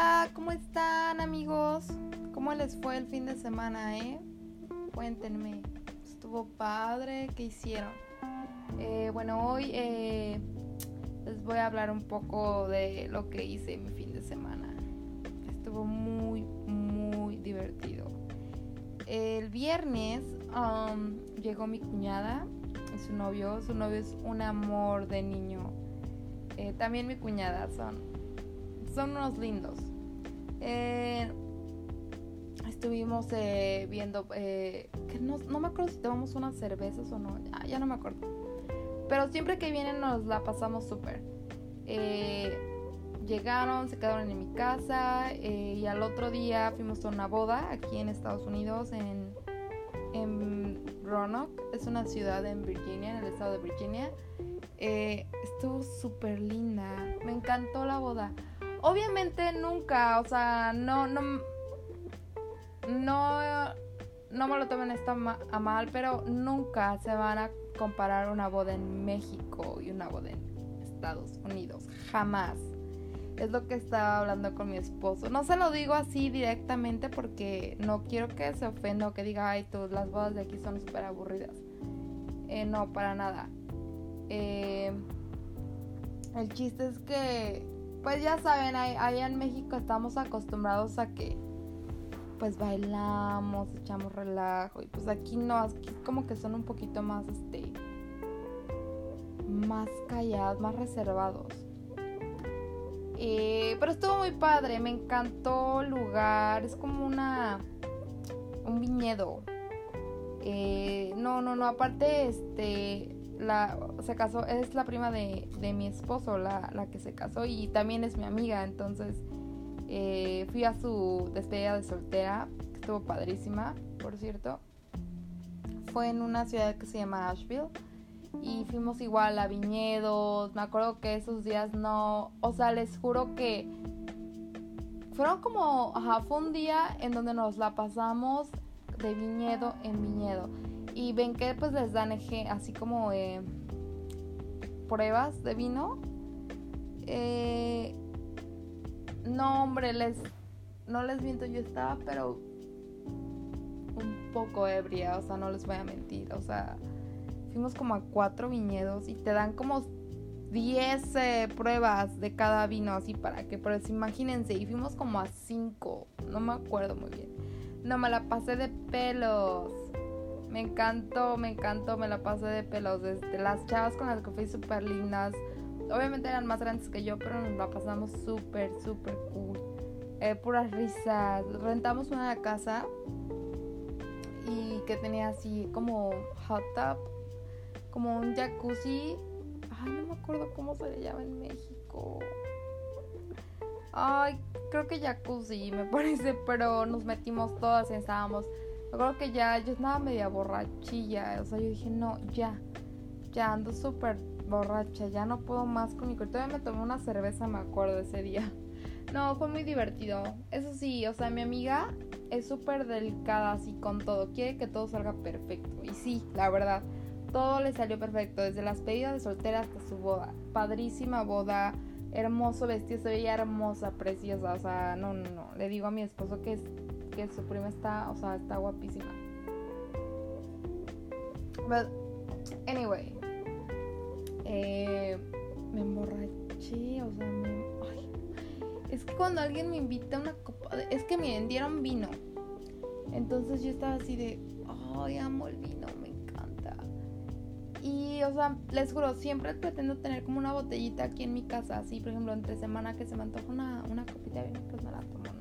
Hola, ¿cómo están amigos? ¿Cómo les fue el fin de semana, eh? Cuéntenme. ¿Estuvo padre? ¿Qué hicieron? Eh, bueno, hoy eh, les voy a hablar un poco de lo que hice mi fin de semana. Estuvo muy, muy divertido. El viernes um, llegó mi cuñada y su novio. Su novio es un amor de niño. También mi cuñada son son unos lindos. Eh, estuvimos eh, viendo, eh, que no, me acuerdo si tomamos unas cervezas o no, ya, no me acuerdo. Pero siempre que vienen nos la pasamos súper. llegaron, se quedaron en mi casa y al otro día fuimos a una boda aquí en Estados Unidos, en, en Roanoke, es una ciudad en Virginia, en el estado de Virginia. estuvo súper linda, me encantó la boda. Obviamente nunca, o sea, no, no, no, no me lo tomen esto a mal, pero nunca se van a comparar una boda en México y una boda en Estados Unidos, jamás. Es lo que estaba hablando con mi esposo. No se lo digo así directamente porque no quiero que se ofenda o que diga, ay, tú, las bodas de aquí son súper aburridas. Eh, no, para nada. Eh, el chiste es que pues ya saben, allá en México estamos acostumbrados a que pues bailamos, echamos relajo y pues aquí no, aquí como que son un poquito más este más callados, más reservados. Eh, pero estuvo muy padre, me encantó el lugar, es como una un viñedo. Eh, no, no, no, aparte este la, se casó, es la prima de, mi esposo, la, que se casó y también es mi amiga, entonces eh, fui a su despedida de soltera, que estuvo padrísima, por cierto. Fue en una ciudad que se llama Asheville y fuimos igual a viñedos, me acuerdo que esos días no, o sea, les juro que fueron como, ajá, fue un día en donde nos la pasamos de viñedo en viñedo y ven que pues les dan eje, así como eh, pruebas de vino. Eh, no, hombre, les no les miento, yo estaba, pero un poco ebria, o sea, no les voy a mentir, o sea, fuimos como a cuatro viñedos y te dan como 10 eh, pruebas de cada vino, así para que, pues imagínense, y fuimos como a cinco, no me acuerdo muy bien. No, me la pasé de pelos. Me encantó, me encantó, me la pasé de pelos. Desde las chavas con las que fui súper lindas. Obviamente eran más grandes que yo, pero nos la pasamos súper, súper cool. Eh, puras risas. Rentamos una casa y que tenía así como hot tub, como un jacuzzi. Ay, no me acuerdo cómo se le llama en México. Ay, creo que jacuzzi me parece, pero nos metimos todas y estábamos yo creo que ya yo estaba media borrachilla. O sea, yo dije, no, ya. Ya ando súper borracha. Ya no puedo más con mi cuerpo. Todavía me tomé una cerveza, me acuerdo, ese día. No, fue muy divertido. Eso sí, o sea, mi amiga es súper delicada así con todo. Quiere que todo salga perfecto. Y sí, la verdad, todo le salió perfecto. Desde las pedidas de soltera hasta su boda. Padrísima boda. Hermoso vestido. Se veía hermosa, preciosa. O sea, no, no, no. Le digo a mi esposo que es que su prima está, o sea, está guapísima. But, anyway, eh, me emborraché, o sea, es que cuando alguien me invita a una copa, es que me vendieron vino. Entonces yo estaba así de, ay, amo el vino, me encanta. Y, o sea, les juro, siempre pretendo tener como una botellita aquí en mi casa, así, por ejemplo, entre semana que se me antoja una, una copita de vino, pues me la tomo.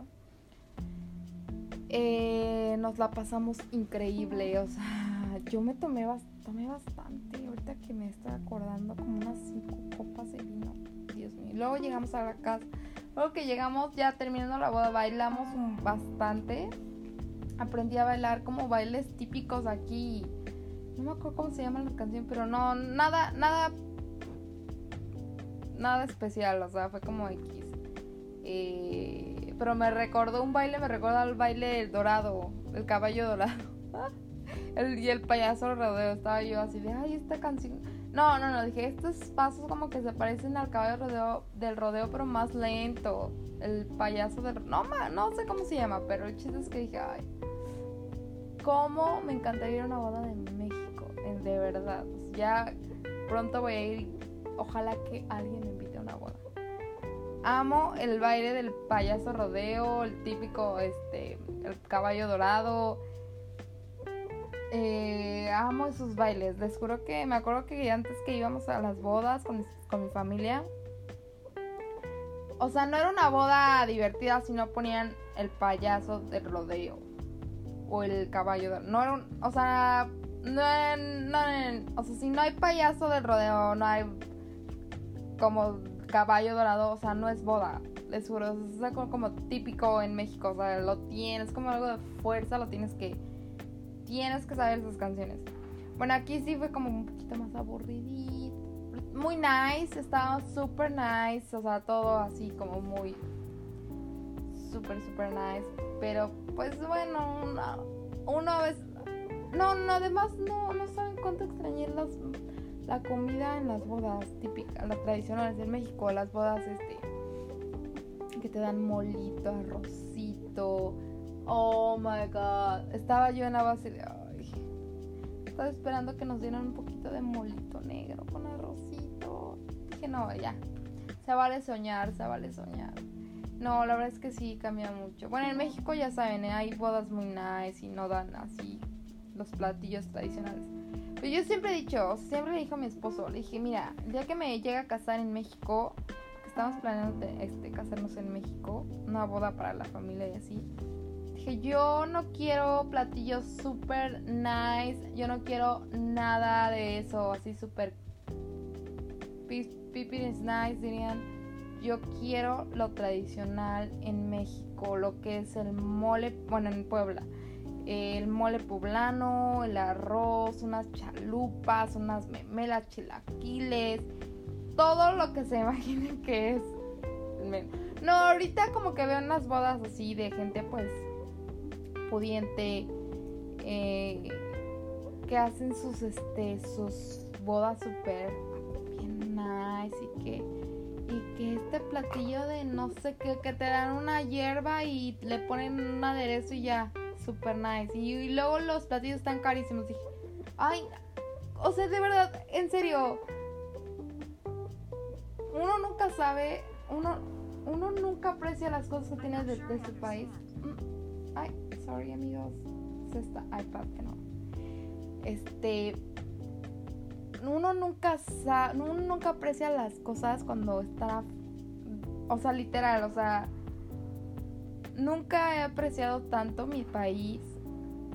Eh, nos la pasamos increíble, o sea, yo me tomé, tomé bastante, ahorita que me estoy acordando, como unas cinco copas de vino, Dios mío. Luego llegamos a la casa, luego que llegamos ya terminando la boda, bailamos bastante, aprendí a bailar como bailes típicos aquí, no me acuerdo cómo se llama la canción, pero no, nada, nada, nada especial, o sea, fue como X. Eh, pero me recordó un baile, me recordó al baile dorado, el caballo dorado. el, y el payaso rodeo. Estaba yo así de, ay, esta canción. No, no, no, dije, estos pasos como que se parecen al caballo rodeo, del rodeo, pero más lento. El payaso del... No, no sé cómo se llama, pero el chiste es que dije, ay, cómo me encantaría ir a una boda de México, de verdad. Ya pronto voy a ir, ojalá que alguien me invite a una boda. Amo el baile del payaso rodeo, el típico, este, el caballo dorado, eh, amo esos bailes. Les juro que me acuerdo que antes que íbamos a las bodas con, mi familia. O sea, no era una boda divertida si no ponían el payaso del rodeo. O el caballo. no era un. O sea. No, no, o sea, si no hay payaso del rodeo, no hay como caballo dorado, o sea, no es boda. Les juro, es como típico en México, o sea, lo tienes, como algo de fuerza, lo tienes que tienes que saber sus canciones. Bueno, aquí sí fue como un poquito más aburridito. Muy nice, estaba súper nice, o sea, todo así como muy súper, súper nice. Pero pues bueno, uno, uno a veces... No, no, además no, no saben cuánto extrañé las, la comida en las bodas típicas, las tradicionales de México, las bodas este que te dan molito, arrocito, Oh my god. Estaba yo en la base de. Estaba esperando que nos dieran un poquito de molito negro con arrocito. Dije, no, ya. Se vale soñar, se vale soñar. No, la verdad es que sí cambia mucho. Bueno, en México ya saben, ¿eh? hay bodas muy nice y no dan así los platillos tradicionales. Pero yo siempre he dicho, siempre le dije a mi esposo, le dije, mira, ya que me llega a casar en México, que estamos planeando este, casarnos en México, una boda para la familia y así, Dije, yo no quiero platillos super nice, yo no quiero nada de eso, así super pipi is nice, dirían. Yo quiero lo tradicional en México, lo que es el mole, bueno, en Puebla. El mole poblano, el arroz, unas chalupas, unas memelas, chilaquiles, todo lo que se imaginen que es. No, ahorita como que veo unas bodas así de gente pues pudiente eh, que hacen sus este sus bodas súper bien nice y que y que este platillo de no sé qué que te dan una hierba y le ponen un aderezo y ya super nice. Y, luego los platillos están carísimos. Dije ay o sea de verdad en serio uno nunca sabe uno uno nunca aprecia las cosas que tienes de, de su país. Mm, ay sorry amigos, es esta iPad que no. Este, uno nunca sabe, uno nunca aprecia las cosas cuando está, o sea, literal, o sea, nunca he apreciado tanto mi país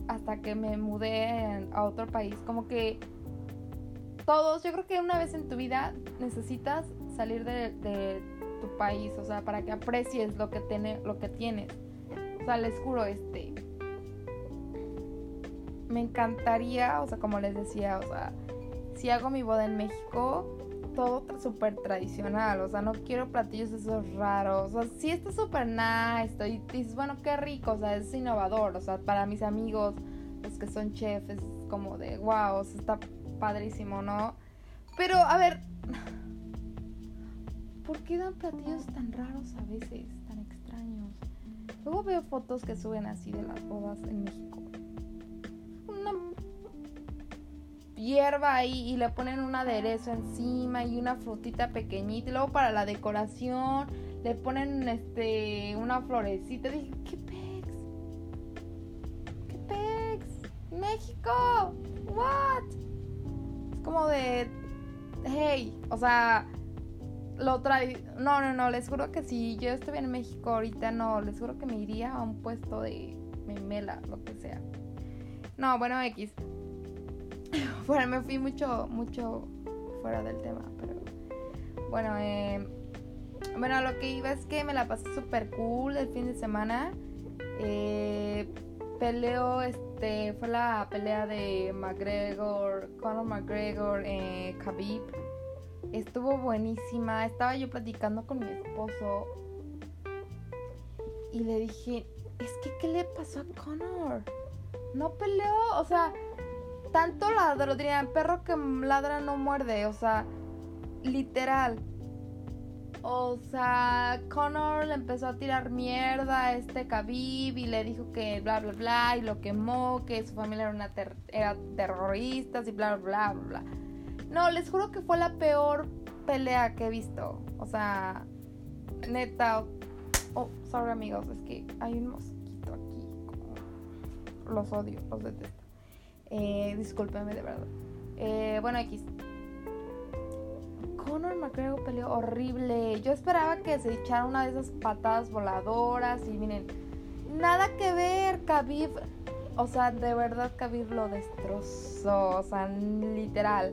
hasta que me mudé a otro país, como que todos, yo creo que una vez en tu vida necesitas salir de, tu país, o sea, para que aprecies lo que, tiene, lo que tienes. O sea, les juro, este, me encantaría, o sea, como les decía, o sea, si hago mi boda en México, todo súper tradicional, o sea, no quiero platillos esos raros, o sea, sí está súper nice, y dices, bueno, qué rico, o sea, es innovador, o sea, para mis amigos, los que son chefs, es como de, wow, o sea, está padrísimo, ¿no? Pero, a ver, ¿por qué dan platillos tan raros a veces, tan extraños? Luego veo fotos que suben así de las bodas en México hierba ahí y le ponen un aderezo encima y una frutita pequeñita. Y luego para la decoración le ponen este una florecita. Dije, ¿qué pex? ¿Qué pex? México. What? Es como de hey, o sea, lo trae. No, no, no, les juro que si yo estuviera en México ahorita, no, les juro que me iría a un puesto de memela, lo que sea. No, bueno, X. bueno, me fui mucho, mucho fuera del tema, pero bueno, eh, bueno, lo que iba es que me la pasé súper cool el fin de semana. Eh, peleó, este, fue la pelea de McGregor, Conor McGregor, eh, Khabib. Estuvo buenísima. Estaba yo platicando con mi esposo y le dije, es que, ¿qué le pasó a Conor? No peleó, o sea, tanto ladro, dirían, perro que ladra no muerde, o sea, literal. O sea, Connor le empezó a tirar mierda a este Khabib y le dijo que bla bla bla y lo quemó, que su familia era, una era terroristas y bla bla bla bla. No, les juro que fue la peor pelea que he visto. O sea, neta. Oh, sorry amigos, es que hay un mosquito aquí. Los odio, los detesto. Eh, de verdad. Eh, bueno, X. Conor McGregor peleó horrible. Yo esperaba que se echara una de esas patadas voladoras y miren, nada que ver, Khabib. O sea, de verdad Khabib lo destrozó, o sea, literal.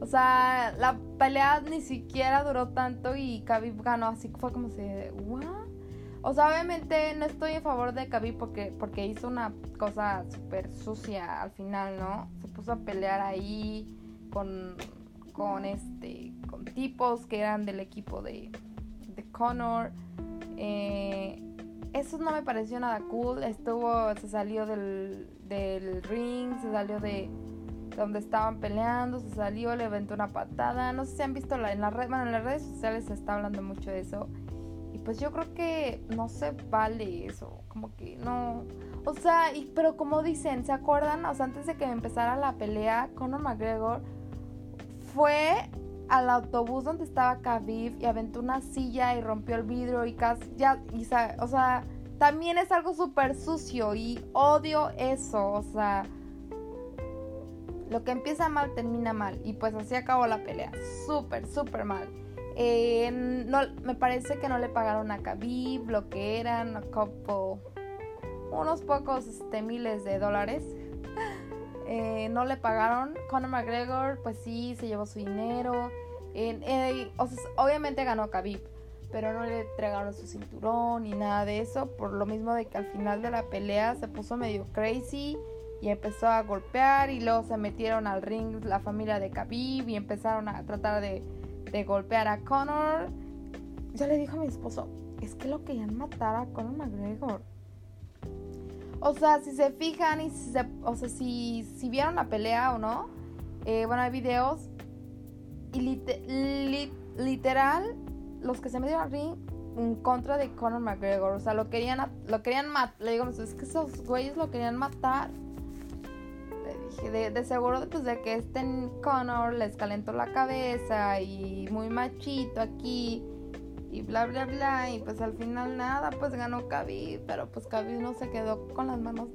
O sea, la pelea ni siquiera duró tanto y Khabib ganó, así fue como si, ¿what? O sea, obviamente no estoy en favor de Khabib porque, porque hizo una cosa súper sucia al final, ¿no? Se puso a pelear ahí con, con este con tipos que eran del equipo de, de Connor. Eh, eso no me pareció nada cool. Estuvo, se salió del, del ring, se salió de donde estaban peleando, se salió, le aventó una patada. No sé si han visto la, en, la red, bueno, en las redes sociales se está hablando mucho de eso. Y pues yo creo que no se vale eso. Como que no. O sea, y, pero como dicen, ¿se acuerdan? O sea, antes de que empezara la pelea, Conor McGregor fue al autobús donde estaba Khabib y aventó una silla y rompió el vidrio y casi ya, y, o sea, también es algo súper sucio y odio eso, o sea, lo que empieza mal termina mal y pues así acabó la pelea, súper, súper mal. Eh, no, me parece que no le pagaron a Khabib lo que eran a couple, unos pocos este, miles de dólares eh, no le pagaron. Conor McGregor, pues sí, se llevó su dinero. obviamente ganó Khabib, pero no le entregaron su cinturón ni nada de eso. Por lo mismo de que al final de la pelea se puso medio crazy y empezó a golpear. Y luego se metieron al ring la familia de Khabib y empezaron a tratar de, de golpear a Conor. Yo le dije a mi esposo: Es que lo querían matar a Conor McGregor. O sea, si se fijan y si se, o sea, si, si vieron la pelea o no, eh, bueno, hay videos y literal los que se metieron al ring en contra de Conor McGregor, o sea, lo querían lo querían matar, le digo, es que esos güeyes lo querían matar. De, seguro pues de que este Conor les calentó la cabeza y muy machito aquí y bla bla bla y pues al final nada pues ganó Khabib pero pues Khabib no se quedó con las manos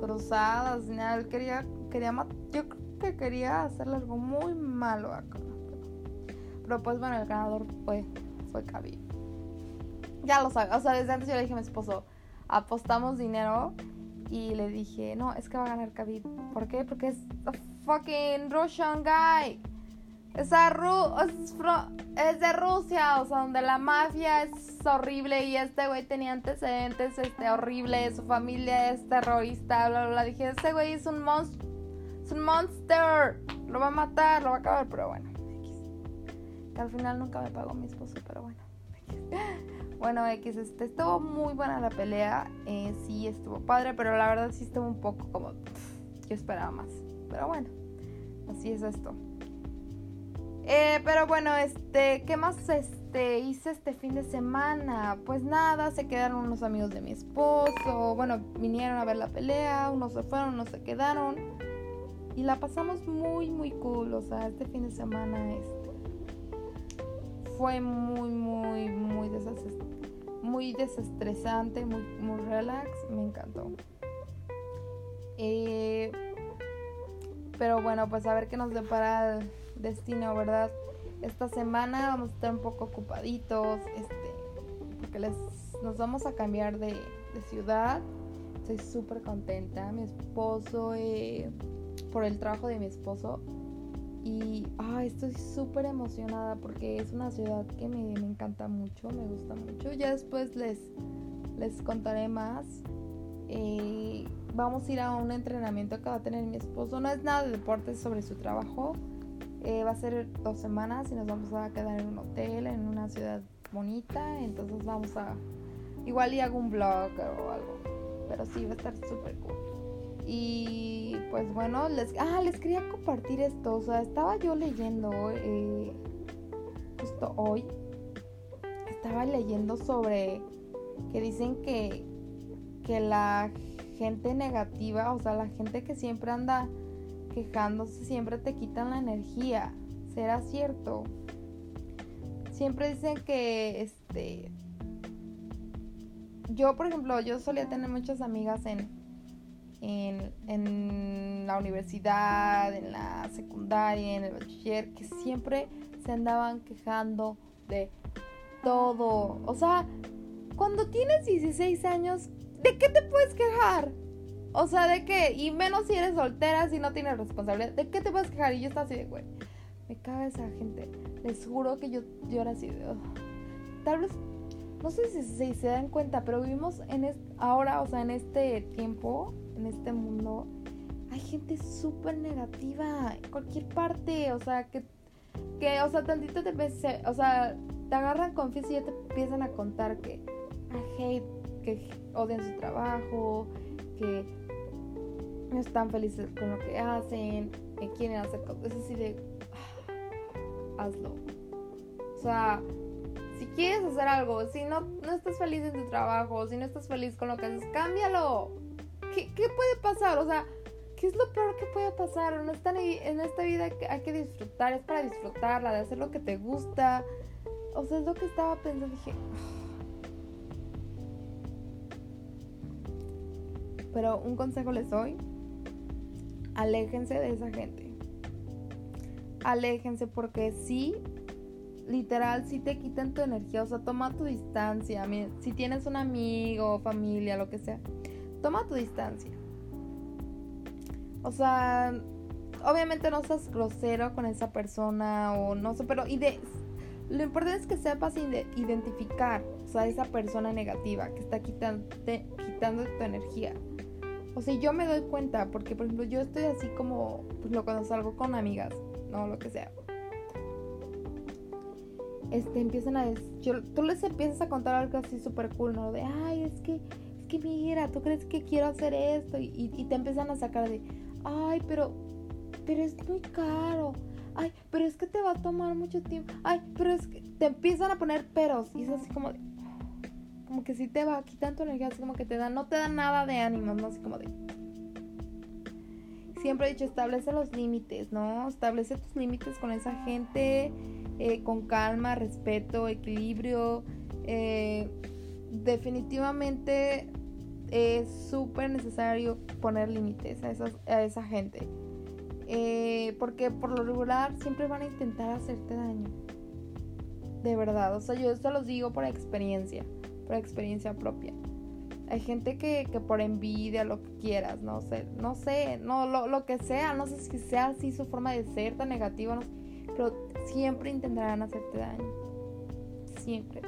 cruzadas ni nada. Él quería quería yo creo que quería hacerle algo muy malo a Conor pero, pues bueno el ganador fue fue ya lo sabes o sea desde antes yo le dije a mi esposo apostamos dinero y le dije no es que va a ganar Khabib ¿por qué? porque es a fucking Russian guy es, es, de Rusia, o sea, donde la mafia es horrible y este güey tenía antecedentes este, horribles, su familia es terrorista, bla, bla, bla. Dije, ese güey es un monstruo, es un monster, lo va a matar, lo va a acabar, pero bueno. Que al final nunca me pagó mi esposo, pero bueno. Bueno, X, este, estuvo muy buena la pelea, eh, sí estuvo padre, pero la verdad sí estuvo un poco como, yo esperaba más, pero bueno, así es esto. Eh, pero bueno, este, ¿qué más este, hice este fin de semana? Pues nada, se quedaron unos amigos de mi esposo, bueno, vinieron a ver la pelea, unos se fueron, unos se quedaron. Y la pasamos muy, muy cool, o sea, este fin de semana este, fue muy, muy, muy, muy desestresante, muy, muy relax, me encantó. Eh, pero bueno, pues a ver qué nos depara el destino, ¿verdad? Esta semana vamos a estar un poco ocupaditos, este, porque les, nos vamos a cambiar de, ciudad. Estoy súper contenta. Mi esposo, eh, por el trabajo de mi esposo. Y estoy súper emocionada porque es una ciudad que me, encanta mucho, me gusta mucho. Ya después les, les contaré más. Eh, vamos a ir a un entrenamiento que va a tener mi esposo. No es nada de deportes sobre su trabajo. Eh, va a ser dos semanas y nos vamos a quedar en un hotel, en una ciudad bonita. Entonces vamos a... Igual hago un vlog o algo. Pero sí, va a estar súper cool. Y pues bueno, les, ah, les quería compartir esto. O sea, estaba yo leyendo eh, justo hoy. Estaba leyendo sobre que dicen que, que la gente negativa, o sea, la gente que siempre anda quejándose, siempre te quitan la energía. ¿Será cierto? Siempre dicen que, este, yo, por ejemplo, yo solía tener muchas amigas en, en, la universidad, en la secundaria, en el bachiller, que siempre se andaban quejando de todo. O sea, cuando tienes 16 años, ¿de qué te puedes quejar? O sea, ¿de qué? Y menos si eres soltera, si no tienes responsabilidad. ¿De qué te puedes quejar? Y yo estaba así de, güey, me caga esa gente. Les juro que yo, yo era así de, tal vez, no sé si, si, se dan cuenta, pero vivimos en ahora, o sea, en este tiempo, en este mundo, hay gente súper negativa en cualquier parte, o sea, que, que, o sea, tantito te o sea, te agarran confianza y ya te empiezan a contar que, I hate, que odian su trabajo, que no están felices con lo que hacen, que quieren hacer cosas, es así de, ah, hazlo. O sea, si quieres hacer algo, si no, no estás feliz en tu trabajo, si no estás feliz con lo que haces, cámbialo. ¿Qué, puede pasar? O sea, ¿qué es lo peor que puede pasar? No está en esta vida hay que disfrutar, es para disfrutarla, de hacer lo que te gusta. O sea, es lo que estaba pensando. Dije, ah". pero un consejo les doy. Aléjense de esa gente. Aléjense porque sí, literal, sí te quitan tu energía. O sea, toma tu distancia. Si tienes un amigo, familia, lo que sea toma tu distancia. O sea, obviamente no seas grosero con esa persona o no sé, pero y de, lo importante es que sepas identificar, o sea, esa persona negativa que está quitando, tu energía. O sea, yo me doy cuenta, porque por ejemplo, yo estoy así como, pues lo cuando salgo con amigas, no lo que sea. Este, empiezan a decir, tú les empiezas a contar algo así súper cool, ¿no? De, ay, es que que mira, tú crees que quiero hacer esto y, te empiezan a sacar de, ay, pero, pero es muy caro, ay, pero es que te va a tomar mucho tiempo, ay, pero es que te empiezan a poner peros y es así como de, como que si te va quitando energía, así como que te da, no te da nada de ánimo, ¿no? Así como de... Siempre he dicho, establece los límites, ¿no? Establece tus límites con esa gente, eh, con calma, respeto, equilibrio. Eh, definitivamente es súper necesario poner límites a, a esa gente. Eh, porque por lo regular siempre van a intentar hacerte daño. De verdad, o sea, yo esto los digo por experiencia, por experiencia propia. Hay gente que, por envidia, lo que quieras, no sé, no sé, no, lo, que sea, no sé si sea así su forma de ser tan negativa, pero siempre intentarán hacerte daño. Siempre.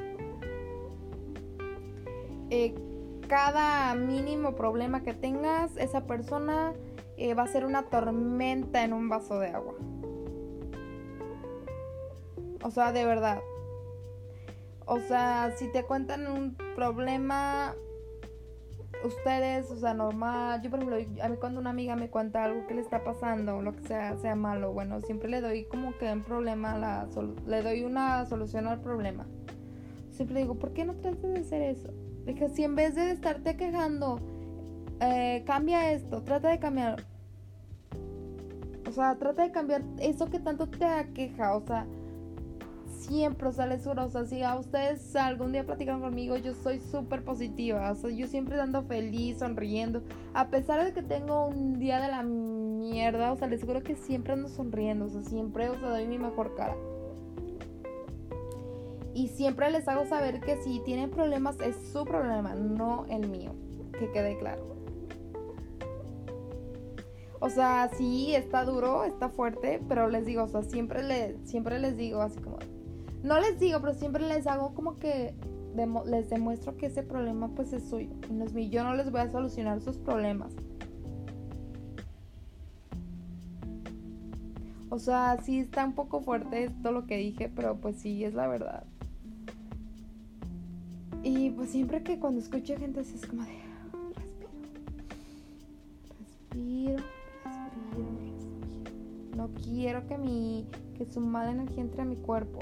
Eh, cada mínimo problema que tengas, esa persona eh, va a ser una tormenta en un vaso de agua. O sea, de verdad. O sea, si te cuentan un problema, ustedes, o sea, normal. Yo, por ejemplo, a mí cuando una amiga me cuenta algo que le está pasando, lo que sea, sea malo, bueno, siempre le doy como que un problema, la le doy una solución al problema. Siempre digo, ¿por qué no tratas de hacer eso? Que si en vez de estarte quejando, eh, cambia esto, trata de cambiar. O sea, trata de cambiar eso que tanto te aqueja. O sea, siempre, o sea, les o sea, si a ustedes algún día platican conmigo, yo soy súper positiva. O sea, yo siempre ando feliz, sonriendo. A pesar de que tengo un día de la mierda, o sea, les juro que siempre ando sonriendo. O sea, siempre, o sea, doy mi mejor cara. Y siempre les hago saber que si tienen problemas es su problema, no el mío. Que quede claro. O sea, sí, está duro, está fuerte, pero les digo, o sea, siempre, le, siempre les digo así como... No les digo, pero siempre les hago como que les demuestro que ese problema pues es suyo, no es. Yo no les voy a solucionar sus problemas. O sea, sí está un poco fuerte todo lo que dije, pero pues sí, es la verdad. Y pues siempre que cuando escucho gente es como de respiro, respiro, respiro, respiro. No quiero que mi que su mala energía entre a mi cuerpo.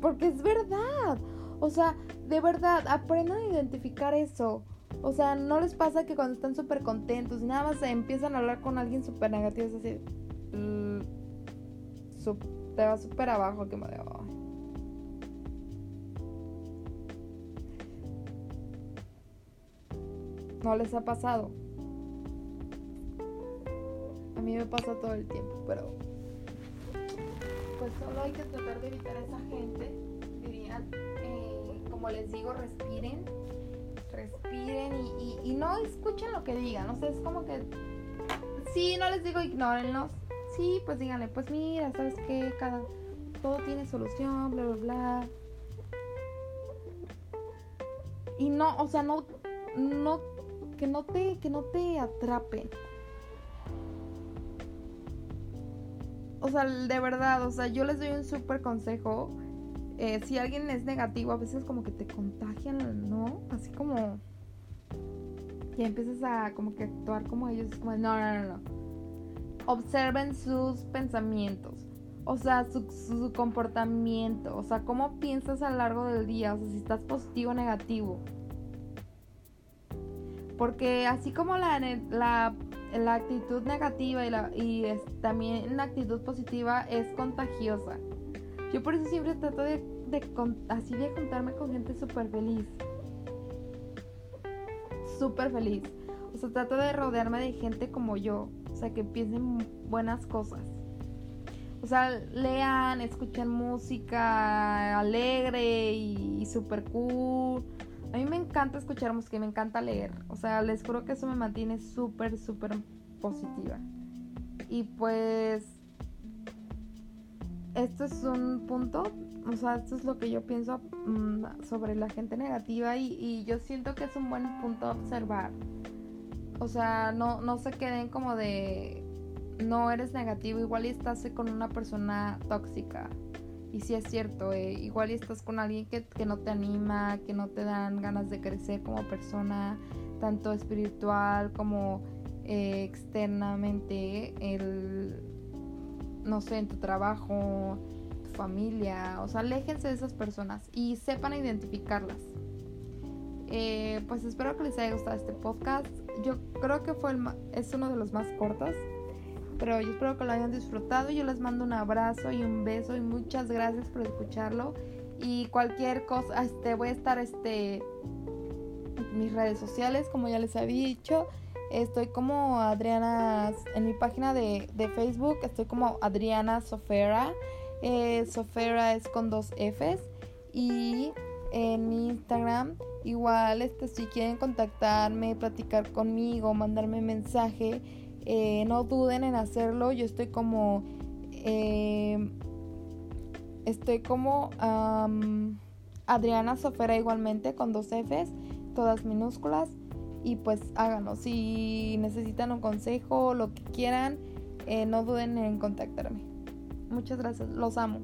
Porque es verdad. O sea, de verdad, aprendan a identificar eso. O sea, no les pasa que cuando están súper contentos y nada más empiezan a hablar con alguien súper negativo, es así. Mm, te va súper abajo que me. ¿No les ha pasado? A mí me pasa todo el tiempo, pero pues solo hay que tratar de evitar a esa gente. Dirían, eh, como les digo, respiren, respiren y, no escuchen lo que digan. O sea, es como que, sí, no les digo ignórenlos. Sí, pues díganle, pues mira, ¿sabes qué? Cada, todo tiene solución, bla, bla, bla. Y no, o sea, no, no que no te, que no te atrapen. O sea, de verdad, o sea, yo les doy un súper consejo. Eh, si alguien es negativo, a veces como que te contagian, ¿no? Así como... Y empiezas a como que actuar como ellos. Como, no, no, no, no. Observen sus pensamientos. O sea, su, su comportamiento. O sea, cómo piensas a lo largo del día. O sea, si estás positivo o negativo. Porque así como la, la, la actitud negativa y, la, y también la actitud positiva es contagiosa. Yo por eso siempre trato de, de así de contarme con gente súper feliz. Súper feliz. O sea, trato de rodearme de gente como yo. O sea, que piensen buenas cosas. O sea, lean, escuchen música alegre y, y súper cool. A mí me encanta escuchar música me encanta leer. O sea, les juro que eso me mantiene súper, súper positiva. Y pues, esto es un punto, o sea, esto es lo que yo pienso mm, sobre la gente negativa y, yo siento que es un buen punto a observar. O sea, no, no se queden como de, no eres negativo, igual estás con una persona tóxica y si es cierto, eh, igual estás con alguien que, no te anima, que no te dan ganas de crecer como persona, tanto espiritual como eh, externamente, el, no sé, en tu trabajo, tu familia, o sea, aléjense de esas personas y sepan identificarlas. Eh, pues espero que les haya gustado este podcast. Yo creo que fue el, es uno de los más cortos pero yo espero que lo hayan disfrutado. Yo les mando un abrazo y un beso y muchas gracias por escucharlo. Y cualquier cosa, este, voy a estar este, en mis redes sociales, como ya les había dicho. Estoy como Adriana, en mi página de, Facebook, estoy como Adriana Sofera. Eh, Sofera es con dos Fs. Y en mi Instagram, igual, este, si quieren contactarme, platicar conmigo, mandarme mensaje eh, no duden en hacerlo. Yo estoy como... Eh, estoy como Adriana Sofera igualmente con dos Fs, todas minúsculas. Y pues háganlo. Si necesitan un consejo, lo que quieran, eh, no duden en contactarme. Muchas gracias. Los amo.